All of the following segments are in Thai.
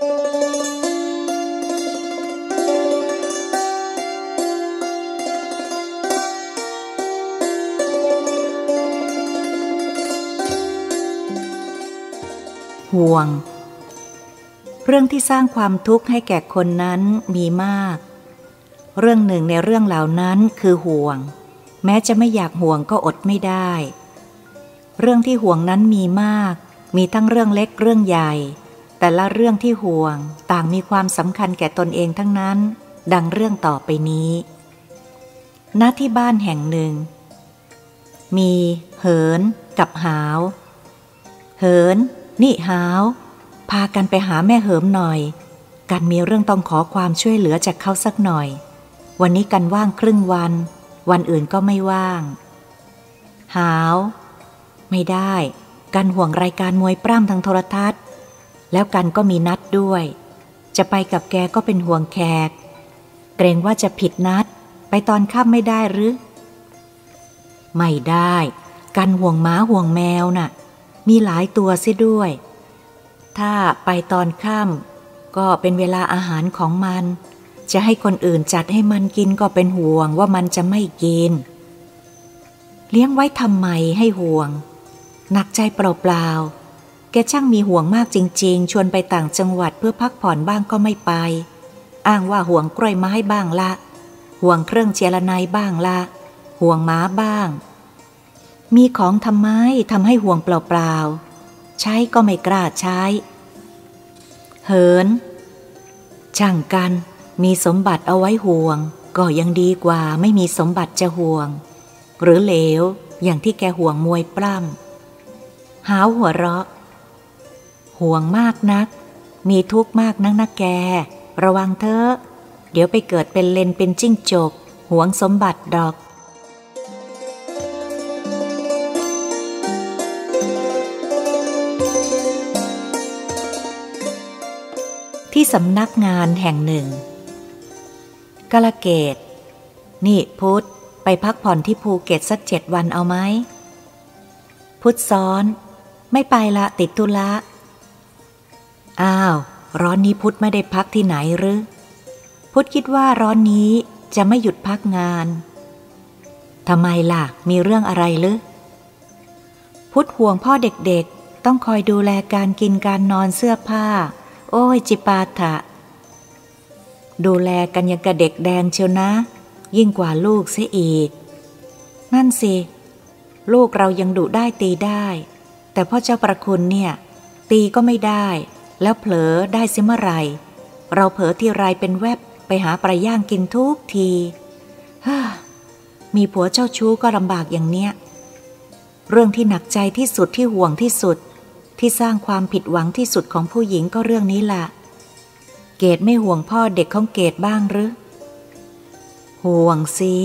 ห่วง เรื่องที่สร้างความทุกข์ให้แก่คนนั้นมีมาก เรื่องหนึ่งในเรื่องเหล่านั้นคือห่วง แม้จะไม่อยากห่วงก็อดไม่ได้ เรื่องที่ห่วงนั้นมีมาก มีทั้งเรื่องเล็กเรื่องใหญ่ แต่ละเรื่องที่ห่วงต่างมีความสำคัญแก่ตนเองทั้งนั้น ดังเรื่องต่อไปนี้ณที่บ้านแห่งหนึ่ง มีเหินกับหาว เหิน นี่หาว พากันไปหาแม่เหิมหน่อย กันมีเรื่องต้องขอความช่วยเหลือจากเขาสักหน่อย วันนี้กันว่างครึ่งวัน วันอื่นก็ไม่ว่าง หาว ไม่ได้ กันห่วงรายการมวยปล้ำทางโทรทัศน์ แล้วกันก็มีนัดด้วย จะไปกับแกก็เป็นห่วงแขก เกรงว่าจะผิดนัด ไปตอนค่ำไม่ได้หรือ ไม่ได้ กันห่วงม้าห่วงแมวน่ะ มีหลายตัวเสียด้วย ถ้าไปตอนค่ำก็เป็นเวลาอาหารของมัน จะให้คนอื่นจัดให้มันกินก็เป็นห่วงว่ามันจะไม่กิน เลี้ยงไว้ทำไมให้ห่วง หนักใจเปล่าๆ แกช่างมีห่วงมากจริง ๆ ชวนไปต่างจังหวัดเพื่อพักผ่อนบ้างก็ไม่ไป อ้างว่าห่วงกล้วยไม้บ้างละ ห่วงเครื่องเจรไนบ้างละ ห่วงม้าบ้าง มีของทำไมทำให้ห่วงเปล่าๆ ใช้ก็ไม่กล้าใช้ เหิน ช่างกัน มีสมบัติเอาไว้ห่วง ก็ยังดีกว่าไม่มีสมบัติจะห่วง หรือเหลวอย่างที่แกห่วงมวยปล้ำหาวหัวเราะ ห่วงมากนัก มีทุกข์มากนักนะแก ระวังเถอะ เดี๋ยวไปเกิดเป็นเลนเป็นจิ้งจก ห่วงสมบัติดอก ที่สำนักงานแห่งหนึ่งกาลเกต นี่พุทธไปพักผ่อนที่ภูเก็ตสักเจ็ดวันเอาไหม พุทธซ้อน ไม่ไปละติดตุละ อ้าว ร้อนนี้พุทธไม่ได้พักที่ไหนหรือ พุทธคิดว่าร้อนนี้จะไม่หยุดพักงานทำไมล่ะ มีเรื่องอะไรหรือพุทธห่วงพ่อเด็กๆ ต้องคอยดูแลการกินการนอนเสื้อผ้า โอ้ยจิปาถะ ดูแลกันยังกระเด็กแดงเชียวนะ ยิ่งกว่าลูกเสียอีก นั่นสิ ลูกเรายังดุได้ตีได้ แต่พ่อเจ้าประคุณเนี่ย ตีก็ไม่ได้ แล้วเผลอได้เสิเมื่อไร เราเผลอที่ไรเป็นแวบไปหาปลาย่างกินทุกทีฮ่ามีผัวเจ้าชู้ก็ลำบากอย่างเนี้ย เรื่องที่หนักใจที่สุดที่ห่วงที่สุด ที่สร้างความผิดหวังที่สุดของผู้หญิงก็เรื่องนี้ละเกดไม่ห่วงพ่อเด็กของเกดบ้างหรือ ห่วงสิ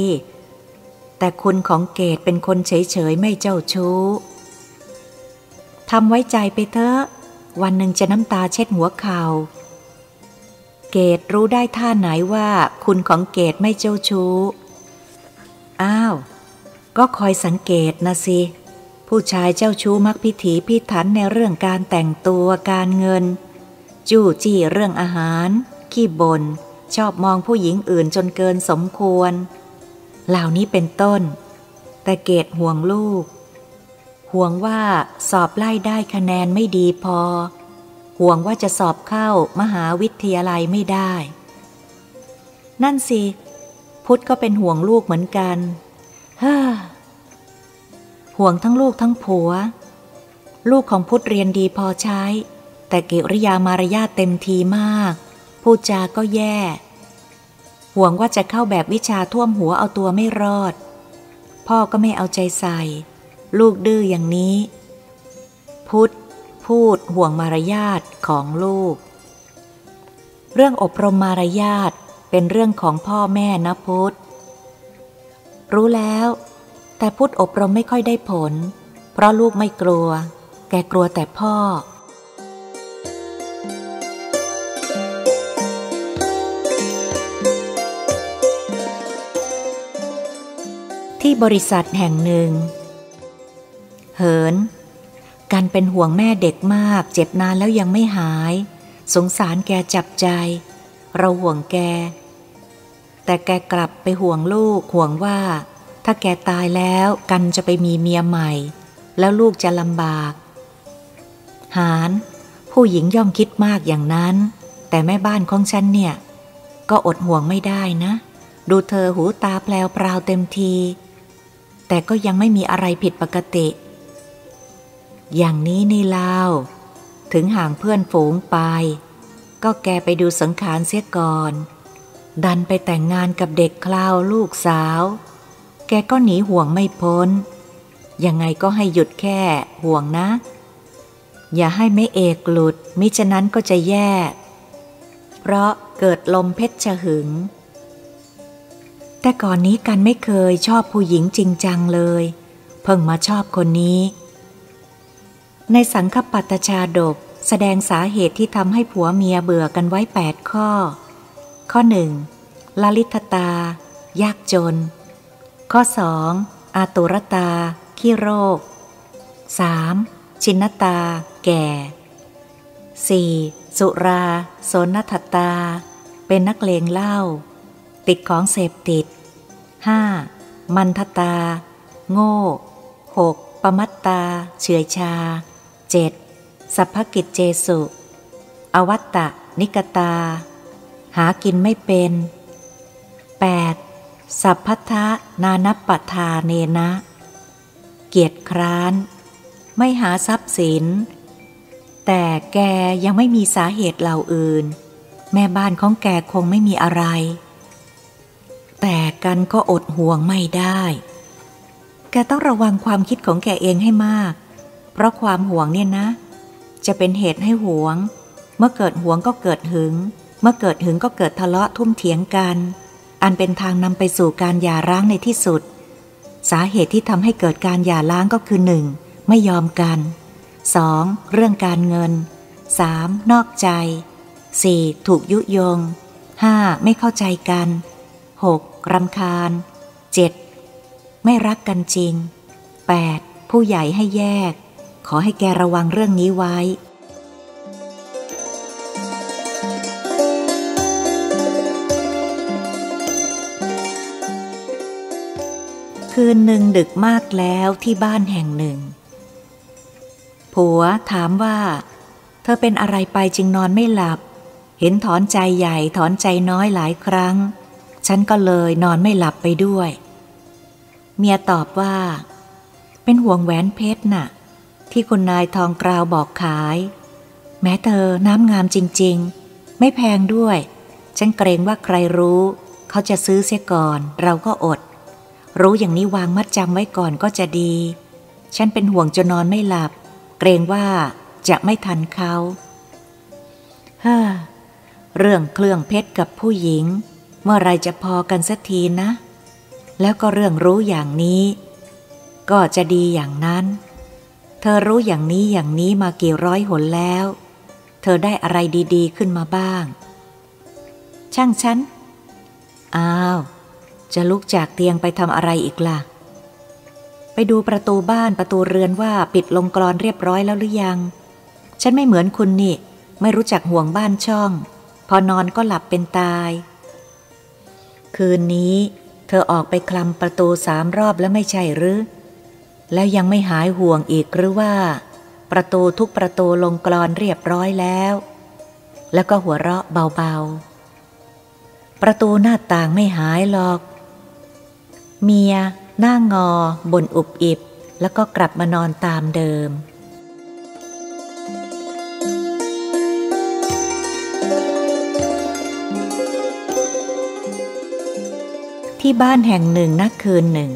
แต่คุณของเกดเป็นคนเฉยๆไม่เจ้าชู้ทำไว้ใจไปเถอะ วันหนึ่งจะน้ำตาเช็ดหัวเขา่าเกดรู้ได้ท่าไหนว่าคุณของเกดไม่เจ้าชู้ อ้าว ก็คอยสังเกตนะสิ ผู้ชายเจ้าชู้มักพิถีพิถันในเรื่องการแต่งตัวการเงิน จู้จี้เรื่องอาหาร ขี้บน่นชอบมองผู้หญิงอื่นจนเกินสมควร เหล่านี้เป็นต้น แต่เกตห่วงลูก ห่วงว่าสอบไล่ได้คะแนนไม่ดีพอ ห่วงว่าจะสอบเข้ามหาวิทยาลัยไม่ได้ นั่นสิ พุทธก็เป็นห่วงลูกเหมือนกัน เฮ้อ ห่วงทั้งลูกทั้งผัว ลูกของพุทธเรียนดีพอใช้ แต่กิริยามารยาทเต็มทีมาก พูดจาก็แย่ ห่วงว่าจะเข้าแบบวิชาท่วมหัวเอาตัวไม่รอด พ่อก็ไม่เอาใจใส่ ลูกดื้ออย่างนี้ พุทธพูดห่วงมารยาทของลูก เรื่องอบรมมารยาทเป็นเรื่องของพ่อแม่นะพุทธ รู้แล้ว แต่พุทธอบรมไม่ค่อยได้ผล เพราะลูกไม่กลัว แกกลัวแต่พ่อที่บริษัทแห่งหนึ่ง เหิน กันเป็นห่วงแม่เด็กมาก เจ็บนานแล้วยังไม่หาย สงสารแกจับใจ เราห่วงแก แต่แกกลับไปห่วงลูกห่วงว่า ถ้าแกตายแล้วกันจะไปมีเมียใหม่ แล้วลูกจะลำบาก หารผู้หญิงย่อมคิดมากอย่างนั้น แต่แม่บ้านของฉันเนี่ย ก็อดห่วงไม่ได้นะ ดูเธอหูตาแปลวปราวเต็มที แต่ก็ยังไม่มีอะไรผิดปกติ อย่างนี้นี่เล่า ถึงห่างเพื่อนฝูงไป ก็แกไปดูสังขารเสียก่อน ดันไปแต่งงานกับเด็กคลาวลูกสาว แกก็หนีห่วงไม่พ้น ยังไงก็ให้หยุดแค่ห่วงนะ อย่าให้ไม่เอกหลุด มิฉะนั้นก็จะแย่ เพราะเกิดลมเพชรหึง แต่ก่อนนี้กันไม่เคยชอบผู้หญิงจริงจังเลย เพิ่งมาชอบคนนี้ ในสังคปัตชาดก แสดงสาเหตุที่ทำให้ผัวเมียเบื่อกันไว้ 8 ข้อ ข้อหนึ่งลลิตตา ยากจน ข้อสองอาตุรตา ขี้โรค 3. ชินตา แก่ 4. สุราโสนทตา เป็นนักเลงเหล้า ติดของเสพติด 5. มันทตา โง่ 6. ปมัตตา เฉื่อยชา 7. สัพพกิจเจสุ อวัตตะ นิกตา หากินไม่เป็น 8. สัพพัทธนานปทาเนนะ เกียรติคร้าน ไม่หาทรัพย์สิน แต่แกยังไม่มีสาเหตุเหล่าอื่น แม่บ้านของแกคงไม่มีอะไร แต่กันก็อดห่วงไม่ได้ แกต้องระวังความคิดของแกเองให้มาก เพราะความหวงเนี่ยนะ จะเป็นเหตุให้หวง เมื่อเกิดหวงก็เกิดหึง เมื่อเกิดหึงก็เกิดทะเลาะทุ่มเถียงกัน อันเป็นทางนำไปสู่การหย่าร้างในที่สุด สาเหตุที่ทำให้เกิดการหย่าร้างก็คือ 1. ไม่ยอมกัน 2. เรื่องการเงิน 3. นอกใจ 4. ถูกยุยง 5. ไม่เข้าใจกัน 6. รำคาญ 7. ไม่รักกันจริง 8. ผู้ใหญ่ให้แยก ขอให้แกระวังเรื่องนี้ไว้ คืนหนึ่งดึกมากแล้วที่บ้านแห่งหนึ่ง ผัวถามว่า เธอเป็นอะไรไปจึงนอนไม่หลับ เห็นถอนใจใหญ่ถอนใจน้อยหลายครั้ง ฉันก็เลยนอนไม่หลับไปด้วย เมียตอบว่า เป็นห่วงแหวนเพชรน่ะ ที่คุณนายทองกราวบอกขาย แม้เธอน้ำงามจริงๆ ไม่แพงด้วย ฉันเกรงว่าใครรู้ เขาจะซื้อเสียก่อน เราก็อด รู้อย่างนี้วางมัดจำไว้ก่อนก็จะดี ฉันเป็นห่วงจะนอนไม่หลับ เกรงว่าจะไม่ทันเขาเฮ้อเรื่องเครื่องเพชรกับผู้หญิง เมื่อไรจะพอกันสักทีนะ แล้วก็เรื่องรู้อย่างนี้ ก็จะดีอย่างนั้น เธอรู้อย่างนี้อย่างนี้มากี่ร้อยหนแล้ว เธอได้อะไรดีๆขึ้นมาบ้าง ช่างฉัน อ้าว จะลุกจากเตียงไปทำอะไรอีกล่ะ ไปดูประตูบ้านประตูเรือนว่าปิดลงกรอนเรียบร้อยแล้วหรือยัง ฉันไม่เหมือนคุณนี่ ไม่รู้จักห่วงบ้านช่อง พอนอนก็หลับเป็นตาย คืนนี้ เธอออกไปคลำประตูสามรอบแล้วไม่ใช่หรือ แล้วยังไม่หายห่วงอีกหรือว่า ประตูทุกประตูลงกรอนเรียบร้อยแล้ว แล้วก็หัวเราะเบาๆ ประตูหน้าต่างไม่หายหรอก เมียหน้างอบนอุบอิบ แล้วก็กลับมานอนตามเดิมที่บ้านแห่งหนึ่งนักคืนหนึ่ง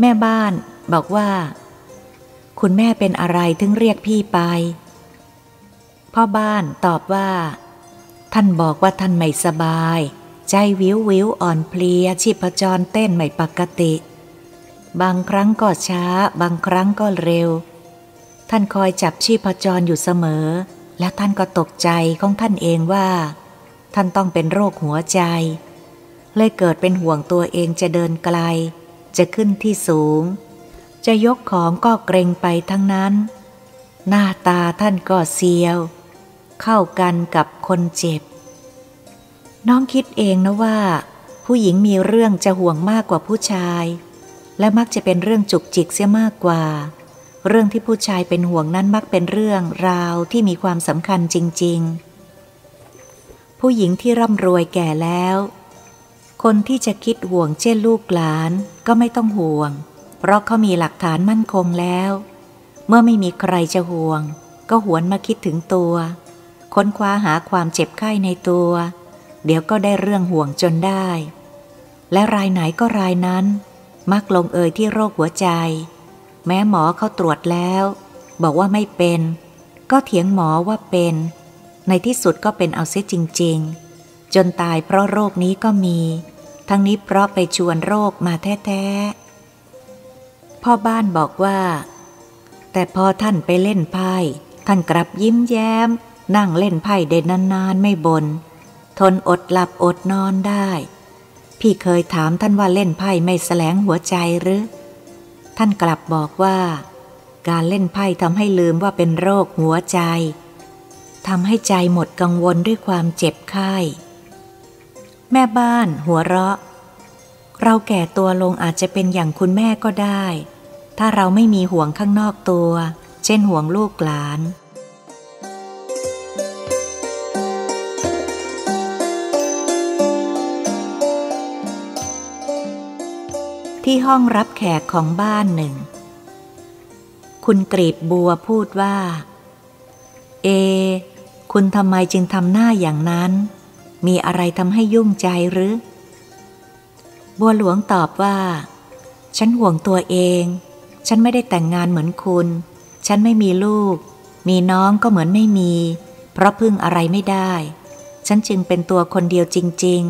แม่บ้านบอกว่า คุณแม่เป็นอะไรถึงเรียกพี่ไป พ่อบ้านตอบว่า ท่านบอกว่าท่านไม่สบาย ใจวิววิวอ่อนเพลียชีพจรเต้นไม่ปกติ บางครั้งก็ช้า บางครั้งก็เร็ว ท่านคอยจับชีพจรอยู่เสมอ และท่านก็ตกใจของท่านเองว่า ท่านต้องเป็นโรคหัวใจ เลยเกิดเป็นห่วงตัวเองจะเดินไกล จะขึ้นที่สูง จะยกของก็เกรงไปทั้งนั้น หน้าตาท่านก็เซียว เข้ากันกับคนเจ็บ น้องคิดเองนะว่า ผู้หญิงมีเรื่องจะห่วงมากกว่าผู้ชาย และมักจะเป็นเรื่องจุกจิกเสียมากกว่า เรื่องที่ผู้ชายเป็นห่วงนั้นมักเป็นเรื่องราวที่มีความสำคัญจริง ๆ ผู้หญิงที่ร่ำรวยแก่แล้ว คนที่จะคิดห่วงเช่นลูกหลานก็ไม่ต้องห่วง เพราะเขามีหลักฐานมั่นคงแล้ว เมื่อไม่มีใครจะห่วง ก็หวนมาคิดถึงตัว ค้นคว้าหาความเจ็บไข้ในตัว เดี๋ยวก็ได้เรื่องห่วงจนได้ และรายไหนก็รายนั้น มักลงเอยที่โรคหัวใจ แม้หมอเขาตรวจแล้ว บอกว่าไม่เป็น ก็เถียงหมอว่าเป็น ในที่สุดก็เป็นเอาเสียจริง ๆ จนตายเพราะโรคนี้ก็มี ทั้งนี้เพราะไปชวนโรคมาแท้ๆ พ่อบ้านบอกว่า แต่พอท่านไปเล่นไพ่ ท่านกลับยิ้มแย้ม นั่งเล่นไพ่เด่นนานๆไม่บน่นทนอดหลับอดนอนได้ พี่เคยถามท่านว่าเล่นไพ่ไม่แสลงหัวใจหรือ ท่านกลับบอกว่า การเล่นไพ่ทำให้ลืมว่าเป็นโรคหัวใจทำให้ใจหมดกังวลด้วยความเจ็บไข้ แม่บ้านหัวเราะ เราแก่ตัวลงอาจจะเป็นอย่างคุณแม่ก็ได้ ถ้าเราไม่มีห่วงข้างนอกตัว เช่นห่วงลูกหลานที่ห้องรับแขกของบ้านหนึ่ง คุณกรีบบัวพูดว่า เอ คุณทำไมจึงทำหน้าอย่างนั้น มีอะไรทำให้ยุ่งใจหรือ บัวหลวงตอบว่า ฉันห่วงตัวเอง ฉันไม่ได้แต่งงานเหมือนคุณ ฉันไม่มีลูก มีน้องก็เหมือนไม่มี เพราะพึ่งอะไรไม่ได้ ฉันจึงเป็นตัวคนเดียวจริง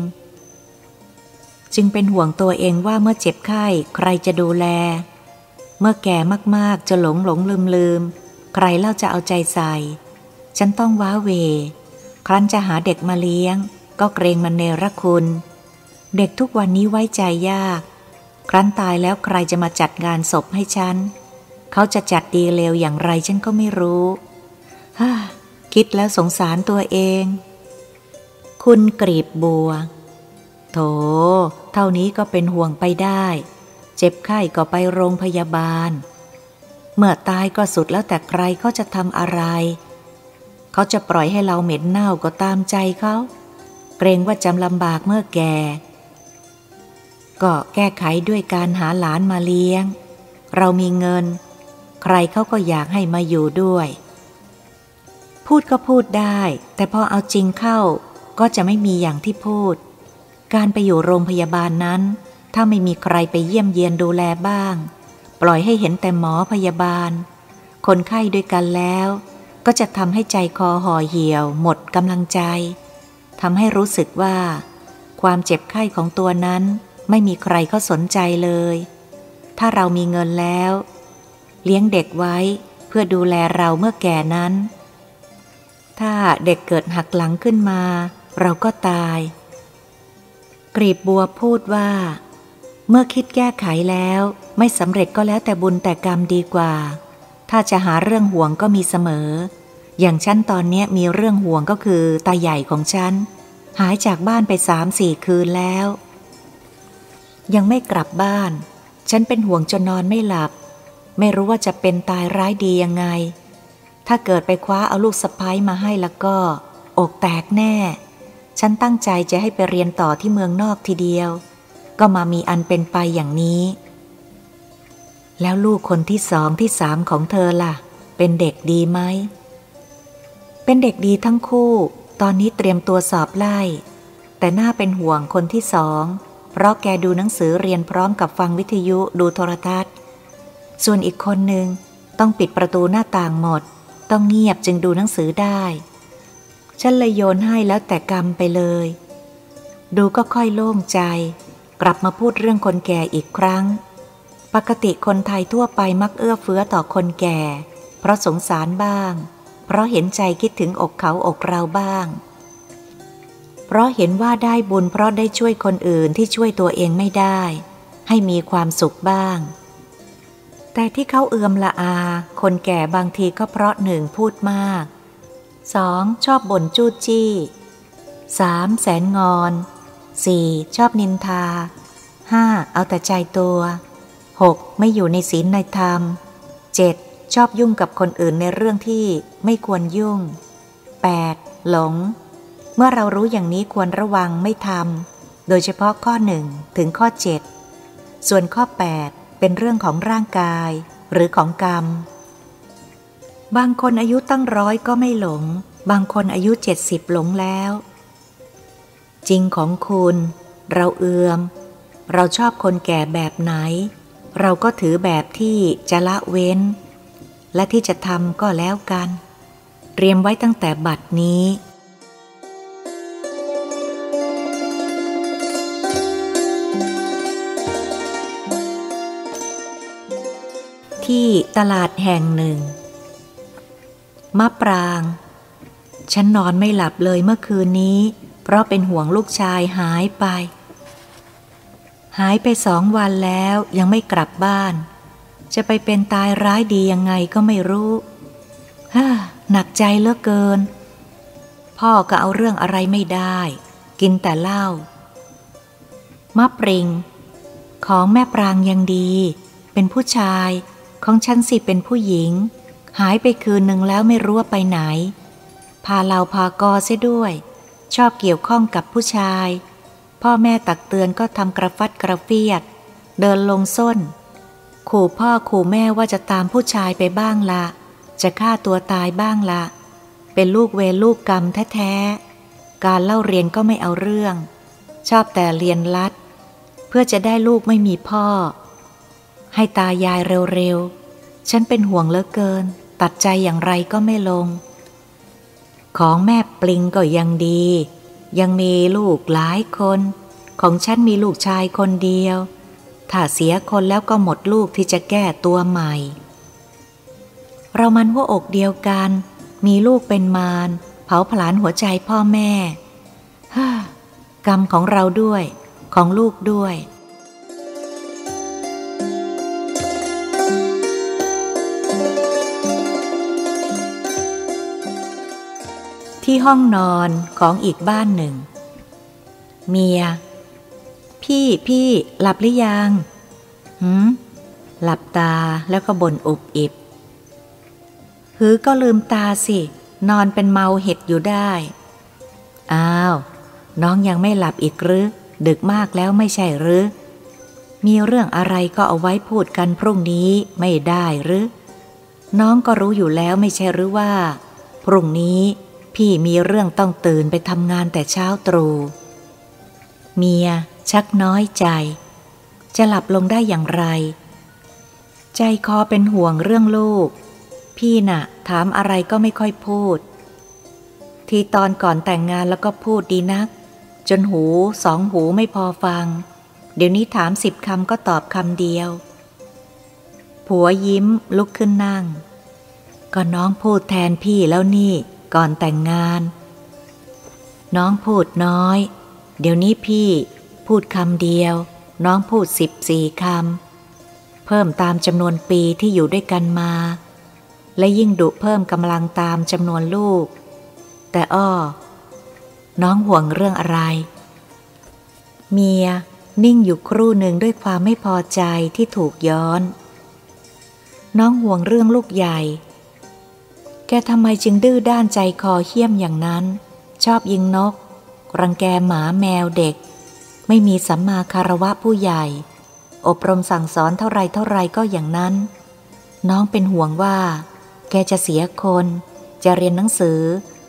ๆ จึงเป็นห่วงตัวเองว่าเมื่อเจ็บไข้ใครจะดูแล เมื่อแก่มากๆจะหลงหลงลืมลืมใครเล่าจะเอาใจใส่ ฉันต้องว้าเว ครั้นจะหาเด็กมาเลี้ยง ก็เกรงมันเนรคุณ เด็กทุกวันนี้ไว้ใจยาก ครั้นตายแล้วใครจะมาจัดงานศพให้ฉัน เขาจะจัดดีเลวอย่างไรฉันก็ไม่รู้ฮ่าคิดแล้วสงสารตัวเอง คุณกรีบบัว โถ เท่านี้ก็เป็นห่วงไปได้ เจ็บไข้ก็ไปโรงพยาบาล เมื่อตายก็สุดแล้วแต่ใครเขาจะทำอะไร เขาจะปล่อยให้เราเหม็นเน่าก็ตามใจเขา เกรงว่าจำลำบากเมื่อแก่ ก็แก้ไขด้วยการหาหลานมาเลี้ยง เรามีเงิน ใครเขาก็อยากให้มาอยู่ด้วย พูดก็พูดได้ แต่พอเอาจริงเข้าก็จะไม่มีอย่างที่พูด การไปอยู่โรงพยาบาลนั้น ถ้าไม่มีใครไปเยี่ยมเยียนดูแลบ้าง ปล่อยให้เห็นแต่หมอพยาบาล คนไข้ด้วยกันแล้ว ก็จะทำให้ใจคอห่อเหี่ยว หมดกำลังใจ ทำให้รู้สึกว่า ความเจ็บไข้ของตัวนั้นไม่มีใครเขาสนใจเลย ถ้าเรามีเงินแล้ว เลี้ยงเด็กไว้เพื่อดูแลเราเมื่อแก่นั้น ถ้าเด็กเกิดหักหลังขึ้นมา เราก็ตาย กรีบบัวพูดว่า เมื่อคิดแก้ไขแล้วไม่สำเร็จก็แล้วแต่บุญแต่กรรมดีกว่า ถ้าจะหาเรื่องห่วงก็มีเสมอ อย่างฉันตอนนี้มีเรื่องห่วงก็คือตาใหญ่ของฉัน หายจากบ้านไปสามสี่คืนแล้ว ยังไม่กลับบ้าน ฉันเป็นห่วงจนนอนไม่หลับ ไม่รู้ว่าจะเป็นตายร้ายดียังไง ถ้าเกิดไปคว้าเอาลูกสะพ้ายมาให้แล้วก็ อกแตกแน่ ฉันตั้งใจจะให้ไปเรียนต่อที่เมืองนอกทีเดียว ก็มามีอันเป็นไปอย่างนี้ แล้วลูกคนที่สองที่สามของเธอล่ะ เป็นเด็กดีไหม เป็นเด็กดีทั้งคู่ ตอนนี้เตรียมตัวสอบไล่ แต่น่าเป็นห่วงคนที่สอง เพราะแกดูหนังสือเรียนพร้อมกับฟังวิทยุดูโทรทัศน์ ส่วนอีกคนหนึ่งต้องปิดประตูหน้าต่างหมด ต้องเงียบจึงดูหนังสือได้ ฉันเลยโยนให้แล้วแต่กรรมไปเลย ดูก็ค่อยโล่งใจ กลับมาพูดเรื่องคนแก่อีกครั้ง ปกติคนไทยทั่วไปมักเอื้อเฟื้อต่อคนแก่ เพราะสงสารบ้าง เพราะเห็นใจคิดถึงอกเขาอกเราบ้าง เพราะเห็นว่าได้บุญเพราะได้ช่วยคนอื่นที่ช่วยตัวเองไม่ได้ ให้มีความสุขบ้าง แต่ที่เขาเอือมละอา คนแก่บางทีก็เพราะหนึ่งพูดมาก 2. ชอบบ่นจู้จี้ 3. แสนงอน 4. ชอบนินทา 5. เอาแต่ใจตัว 6. ไม่อยู่ในศีลในธรรม 7. ชอบยุ่งกับคนอื่นในเรื่องที่ไม่ควรยุ่ง 8. หลง เมื่อเรารู้อย่างนี้ควรระวังไม่ทำ โดยเฉพาะข้อหนึ่งถึงข้อ 7 ส่วนข้อ 8 เป็นเรื่องของร่างกายหรือของกรรม บางคนอายุตั้งร้อยก็ไม่หลง บางคนอายุเจ็ดสิบหลงแล้ว จริงของคุณ เราเอือม เราชอบคนแก่แบบไหน เราก็ถือแบบที่จะละเว้น และที่จะทำก็แล้วกัน เตรียมไว้ตั้งแต่บัดนี้ที่ตลาดแห่งหนึ่ง มะปราง ฉันนอนไม่หลับเลยเมื่อคืนนี้ เพราะเป็นห่วงลูกชายหายไป หายไปสองวันแล้วยังไม่กลับบ้าน จะไปเป็นตายร้ายดียังไงก็ไม่รู้ฮ่าหนักใจเหลือเกิน พ่อก็เอาเรื่องอะไรไม่ได้ กินแต่เหล้ามะปริง ของแม่ปรางยังดี เป็นผู้ชายของฉันสิเป็นผู้หญิง หายไปคืนหนึ่งแล้วไม่รู้ว่าไปไหน พาเราพากอเสียด้วย ชอบเกี่ยวข้องกับผู้ชาย พ่อแม่ตักเตือนก็ทำกระฟัดกระเฟียด เดินลงส้น ขู่พ่อขู่แม่ว่าจะตามผู้ชายไปบ้างละ จะฆ่าตัวตายบ้างละ เป็นลูกเวรลูกกรรมแท้ๆ การเล่าเรียนก็ไม่เอาเรื่อง ชอบแต่เรียนลัด เพื่อจะได้ลูกไม่มีพ่อ ให้ตายายเร็วๆ ฉันเป็นห่วงเหลือเกิน ตัดใจอย่างไรก็ไม่ลง ของแม่ปลิงก็ยังดี ยังมีลูกหลายคน ของฉันมีลูกชายคนเดียว ถ้าเสียคนแล้วก็หมดลูกที่จะแก้ตัวใหม่ เรามันหัวอกเดียวกัน มีลูกเป็นมารเผาผลาญหัวใจพ่อแม่ฮ่ากรรมของเราด้วยของลูกด้วยที่ห้องนอนของอีกบ้านหนึ่ง เมีย พี่พี่หลับหรือยังหืมหลับตาแล้วก็บ่นอุบอิบหือก็ลืมตาสิ นอนเป็นเมาเห็ดอยู่ได้ อ้าว น้องยังไม่หลับอีกหรือ ดึกมากแล้วไม่ใช่หรือ มีเรื่องอะไรก็เอาไว้พูดกันพรุ่งนี้ไม่ได้หรือ น้องก็รู้อยู่แล้วไม่ใช่หรือว่า พรุ่งนี้พี่มีเรื่องต้องตื่นไปทำงานแต่เช้าตรู่เมีย ชักน้อยใจ จะหลับลงได้อย่างไร ใจคอเป็นห่วงเรื่องลูก พี่น่ะ ถามอะไรก็ไม่ค่อยพูด ทีตอนก่อนแต่งงานแล้วก็พูดดีนัก จนหูสองหูไม่พอฟัง เดี๋ยวนี้ถามสิบคำก็ตอบคำเดียว ผัวยิ้มลุกขึ้นนั่ง ก็น้องพูดแทนพี่แล้วนี่ ก่อนแต่งงาน น้องพูดน้อย เดี๋ยวนี้พี่ พูดคำเดียว น้องพูดสิบสี่คำ เพิ่มตามจำนวนปีที่อยู่ด้วยกันมา และยิ่งดุเพิ่มกำลังตามจำนวนลูก แต่อ้อ น้องห่วงเรื่องอะไร เมียนิ่งอยู่ครู่หนึ่งด้วยความไม่พอใจที่ถูกย้อน น้องห่วงเรื่องลูกใหญ่ แกทำไมจึงดื้อด้านใจคอเหี้ยมอย่างนั้น ชอบยิงนก รังแกหมาแมวเด็ก ไม่มีสัมมาคารวะผู้ใหญ่ อบรมสั่งสอนเท่าไรเท่าไรก็อย่างนั้น น้องเป็นห่วงว่า แกจะเสียคน จะเรียนหนังสือ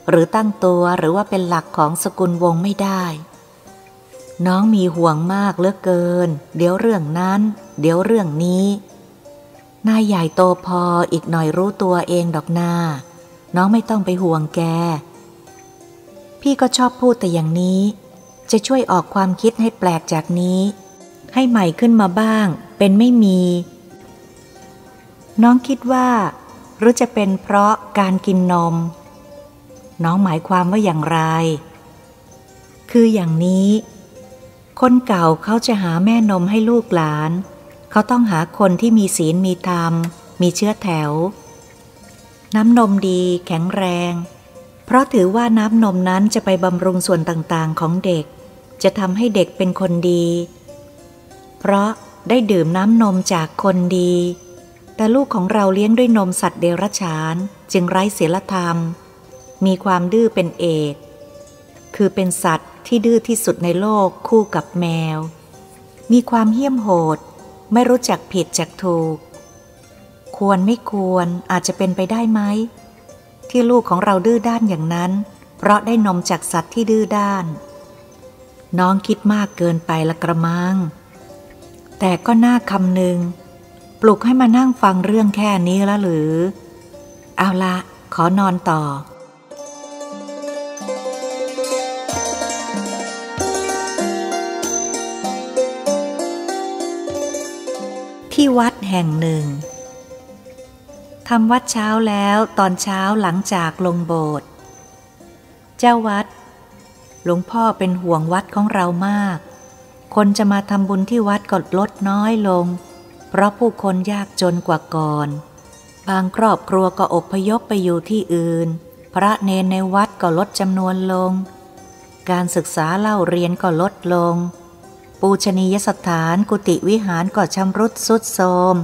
หรือตั้งตัวหรือว่าเป็นหลักของสกุลวงไม่ได้ น้องมีห่วงมากเหลือเกิน เดี๋ยวเรื่องนั้น เดี๋ยวเรื่องนี้นายใหญ่โตพออีกหน่อยรู้ตัวเองดอกนา น้องไม่ต้องไปห่วงแก พี่ก็ชอบพูดแต่อย่างนี้ จะช่วยออกความคิดให้แปลกจากนี้ ให้ใหม่ขึ้นมาบ้าง เป็นไม่มี น้องคิดว่า หรือจะเป็นเพราะการกินนม น้องหมายความว่าอย่างไร คืออย่างนี้ คนเก่าเขาจะหาแม่นมให้ลูกหลาน เขาต้องหาคนที่มีศีลมีธรรม มีเชื้อแถว น้ำนมดีแข็งแรงเพราะถือว่าน้ำนมนั้นจะไปบำรุงส่วนต่างๆของเด็ก จะทำให้เด็กเป็นคนดี เพราะได้ดื่มน้ำนมจากคนดี แต่ลูกของเราเลี้ยงด้วยนมสัตว์เดรัจฉาน จึงไร้ศีลธรรม มีความดื้อเป็นเอก คือเป็นสัตว์ที่ดื้อที่สุดในโลกคู่กับแมว มีความเหี้ยมโหด ไม่รู้จักผิดจากถูก ควรไม่ควรอาจจะเป็นไปได้ไหม ที่ลูกของเราดื้อด้านอย่างนั้น เพราะได้นมจากสัตว์ที่ดื้อด้าน น้องคิดมากเกินไปละกระมัง แต่ก็น่าคำหนึ่ง ปลุกให้มานั่งฟังเรื่องแค่นี้แล้วหรือ เอาละขอนอนต่อที่วัดแห่งหนึ่งทำวัดเช้าแล้วตอนเช้าหลังจากลงโบสถ์เจ้าวัด หลวงพ่อเป็นห่วงวัดของเรามาก คนจะมาทำบุญที่วัดก็ลดน้อยลง เพราะผู้คนยากจนกว่าก่อน บางครอบครัวก็อบพยพไปอยู่ที่อื่น พระเนนในวัดก็ลดจำนวนลง การศึกษาเล่าเรียนก็ลดลง ปูชนียสถานกุฏิวิหารก็ชำรุดสุดโทรม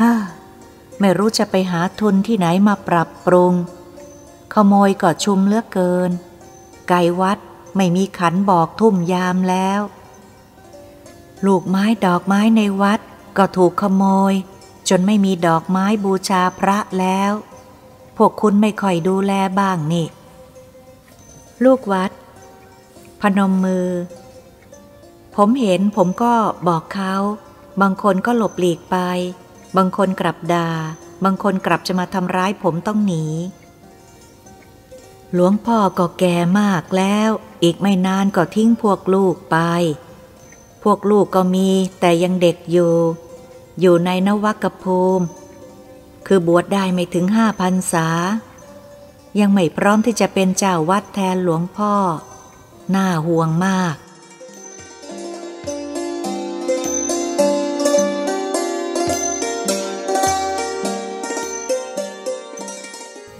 ฮ่าไม่รู้จะไปหาทุนที่ไหนมาปรับปรุง ขโมยก็ชุมเลือกเกิน ไก่วัดไม่มีขันบอกทุ่มยามแล้ว ลูกไม้ดอกไม้ในวัดก็ถูกขโมย จนไม่มีดอกไม้บูชาพระแล้ว พวกคุณไม่ค่อยดูแลบ้างนี่ ลูกวัด พนมมือ ผมเห็นผมก็บอกเขา บางคนก็หลบหลีกไป บางคนกลับดา่าบางคนกลับจะมาทำร้ายผมต้องหนี หลวงพ่อก็แก่มากแล้ว อีกไม่นานก็ทิ้งพวกลูกไป พวกลูกก็มีแต่ยังเด็กอยู่ อยู่ในนวักภูมิ คือบวชได้ไม่ถึงห้าพันษา ยังไม่พร้อมที่จะเป็นเจ้าวัดแทนหลวงพ่อ น่าห่วงมาก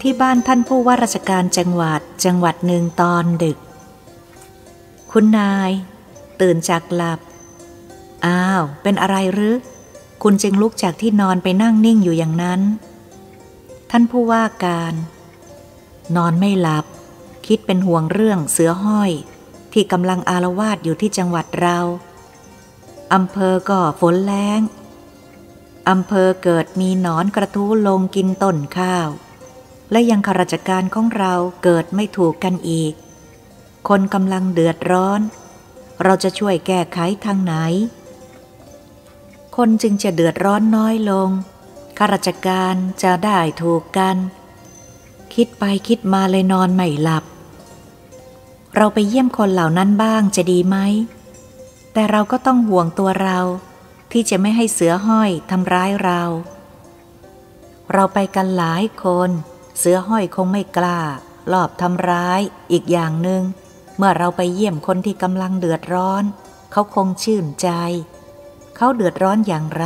ที่บ้านท่านผู้ว่าราชการจังหวัดจังหวัดหนึ่งตอนดึก คุณนาย ตื่นจากหลับ อ้าว เป็นอะไรหรือ คุณจึงลุกจากที่นอนไปนั่งนิ่งอยู่อย่างนั้น ท่านผู้ว่าการ นอนไม่หลับ คิดเป็นห่วงเรื่องเสือห้อย ที่กำลังอารวาสอยู่ที่จังหวัดเราอำเภอก็ฝนแรงอำเภอเกิดมีหนอนกระทู้ลงกินต้นข้าว และยังข้าราชการของเราเกิดไม่ถูกกันอีก คนกำลังเดือดร้อน เราจะช่วยแก้ไขทางไหน คนจึงจะเดือดร้อนน้อยลงข้าราชการจะได้ถูกกัน คิดไปคิดมาเลยนอนไม่หลับ เราไปเยี่ยมคนเหล่านั้นบ้างจะดีไหม แต่เราก็ต้องห่วงตัวเรา ที่จะไม่ให้เสือห้อยทำร้ายเรา เราไปกันหลายคน เสือห้อยคงไม่กล้า ลอบทำร้ายอีกอย่างหนึง่ง เมื่อเราไปเยี่ยมคนที่กำลังเดือดร้อน เขาคงชื่นใจ เขาเดือดร้อนอย่างไร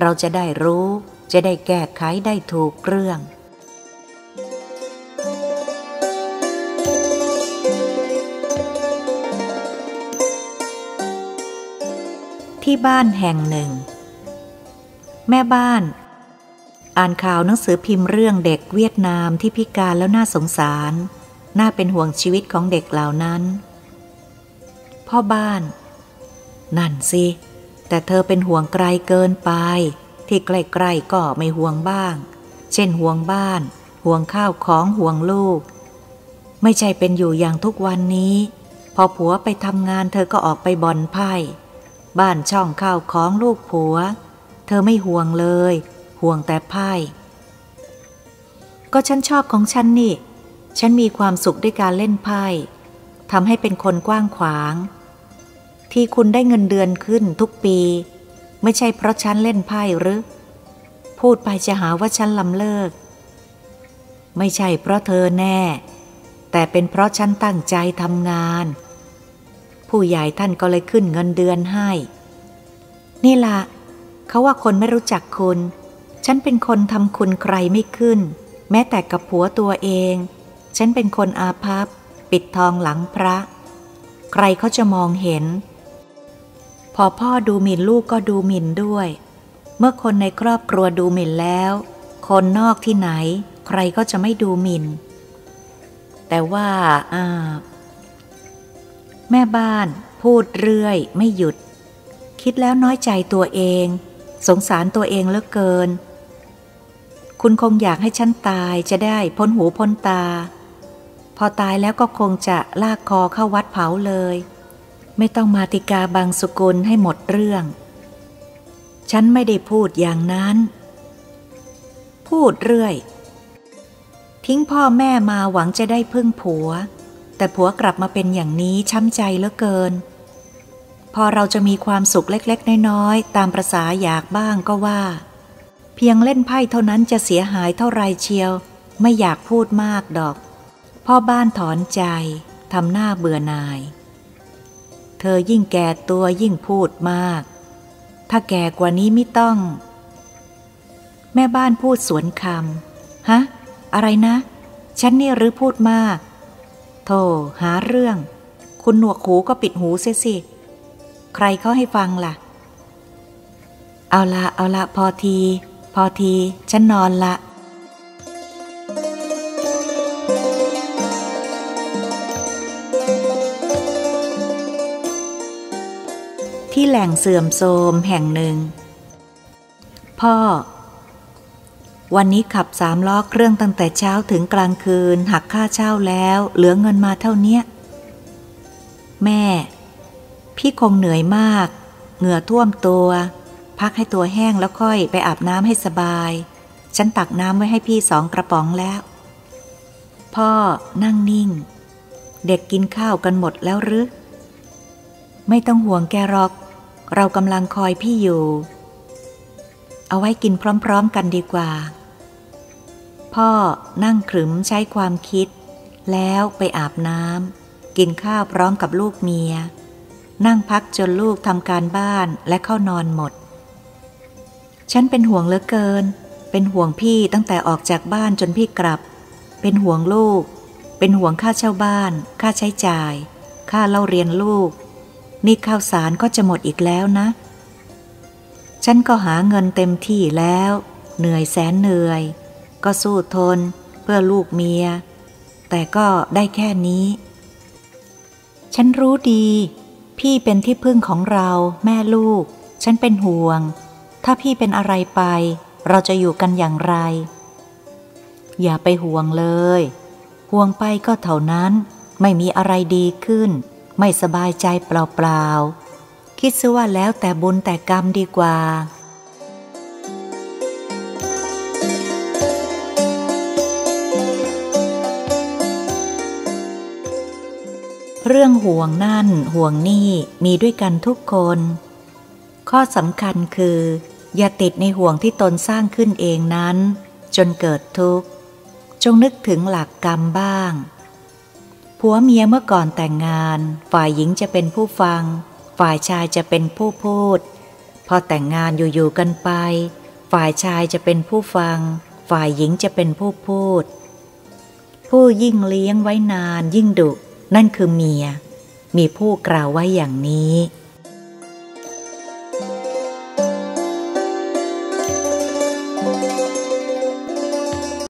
เราจะได้รู้ จะได้แก้ไขได้ถูกเรื่องที่บ้านแห่งหนึ่ง แม่บ้าน อ่านข่าวหนังสือพิมพ์เรื่องเด็กเวียดนามที่พิการแล้วน่าสงสาร น่าเป็นห่วงชีวิตของเด็กเหล่านั้น พ่อบ้าน นั่นสิ แต่เธอเป็นห่วงไกลเกินไป ที่ใกล้ๆก็ไม่ห่วงบ้าง เช่นห่วงบ้าน ห่วงข้าวของห่วงลูก ไม่ใช่เป็นอยู่อย่างทุกวันนี้ พอผัวไปทำงานเธอก็ออกไปบ่อนไพ่ บ้านช่องข้าวของลูกผัว เธอไม่ห่วงเลย ห่วงแต่ไพ่ก็ฉันชอบของฉันนี่ ฉันมีความสุขด้วยการเล่นไพ่ทำให้เป็นคนกว้างขวาง ที่คุณได้เงินเดือนขึ้นทุกปี ไม่ใช่เพราะฉันเล่นไพ่หรือ พูดไปจะหาว่าฉันลำเลิก ไม่ใช่เพราะเธอแน่ แต่เป็นเพราะฉันตั้งใจทำงาน ผู้ใหญ่ท่านก็เลยขึ้นเงินเดือนให้ นี่ละเขาว่าคนไม่รู้จักคุณ ฉันเป็นคนทำคุณใครไม่ขึ้น แม้แต่กับผัวตัวเอง ฉันเป็นคนอาภัพ ปิดทองหลังพระ ใครเขาจะมองเห็น พอพ่อดูหมิ่นลูกก็ดูหมิ่นด้วย เมื่อคนในครอบครัวดูหมิ่นแล้ว คนนอกที่ไหน ใครก็จะไม่ดูหมิ่น แต่ว่าอ่าแม่บ้าน พูดเรื่อย ไม่หยุด คิดแล้วน้อยใจตัวเองสงสารตัวเองเหลือเกิน คุณคงอยากให้ฉันตายจะได้พ้นหูพ้นตา พอตายแล้วก็คงจะลากคอเข้าวัดเผาเลย ไม่ต้องมาติกาบางสุกุลให้หมดเรื่อง ฉันไม่ได้พูดอย่างนั้น พูดเรื่อย ทิ้งพ่อแม่มาหวังจะได้พึ่งผัว แต่ผัวกลับมาเป็นอย่างนี้ช้ำใจเหลือเกินพอเราจะมีความสุขเล็ก ๆ น้อย ๆ ตามประษาอยากบ้างก็ว่า เพียงเล่นไพ่เท่านั้นจะเสียหายเท่าไรเชียว ไม่อยากพูดมากดอก พ่อบ้านถอนใจทำหน้าเบื่อนาย เธอยิ่งแก่ตัวยิ่งพูดมาก ถ้าแก่กว่านี้ไม่ต้อง แม่บ้านพูดสวนคำฮะ อะไรนะ ฉันนี่หรือพูดมาก โธ่หาเรื่อง คุณหนวกหูก็ปิดหูเสียสิ ใครเขาให้ฟังล่ะ เอาละเอาละพอที พอทีฉันนอนละ ที่แหล่งเสื่อมโทรมแห่งหนึ่ง พ่อ วันนี้ขับสามล้อเครื่องตั้งแต่เช้าถึงกลางคืน หักค่าเช่าแล้ว เหลือเงินมาเท่าเนี้ย แม่ พี่คงเหนื่อยมาก เหงื่อท่วมตัว พักให้ตัวแห้งแล้วค่อยไปอาบน้ำให้สบาย ฉันตักน้ำไว้ให้พี่สองกระป๋องแล้ว พ่อนั่งนิ่ง เด็กกินข้าวกันหมดแล้วหรือไม่ต้องห่วงแกหรอก เรากำลังคอยพี่อยู่ เอาไว้กินพร้อมๆกันดีกว่า พ่อนั่งขรึมใช้ความคิด แล้วไปอาบน้ำกินข้าวพร้อมกับลูกเมีย นั่งพักจนลูกทำการบ้านและเข้านอนหมด ฉันเป็นห่วงเหลือเกิน เป็นห่วงพี่ตั้งแต่ออกจากบ้านจนพี่กลับ เป็นห่วงลูก เป็นห่วงค่าเช่าบ้าน ค่าใช้จ่าย ค่าเล่าเรียนลูก นี่ข้าวสารก็จะหมดอีกแล้วนะ ฉันก็หาเงินเต็มที่แล้ว เหนื่อยแสนเหนื่อย ก็สู้ทนเพื่อลูกเมีย แต่ก็ได้แค่นี้ ฉันรู้ดี พี่เป็นที่พึ่งของเราแม่ลูก ฉันเป็นห่วง ถ้าพี่เป็นอะไรไป เราจะอยู่กันอย่างไร อย่าไปห่วงเลย ห่วงไปก็เท่านั้น ไม่มีอะไรดีขึ้น ไม่สบายใจเปล่าๆ คิดซะว่าแล้วแต่บุญแต่กรรมดีกว่าเรื่องห่วงนั่นห่วงนี่มีด้วยกันทุกคน ข้อสำคัญคือ อย่าติดในห่วงที่ตนสร้างขึ้นเองนั้น จนเกิดทุกข์ จงนึกถึงหลักกรรมบ้าง ผัวเมียเมื่อก่อนแต่งงาน ฝ่ายหญิงจะเป็นผู้ฟัง ฝ่ายชายจะเป็นผู้พูด พอแต่งงานอยู่ๆกันไป ฝ่ายชายจะเป็นผู้ฟัง ฝ่ายหญิงจะเป็นผู้พูด ผู้ยิ่งเลี้ยงไว้นานยิ่งดุนั่นคือเมีย มีผู้กล่าวไว้อย่างนี้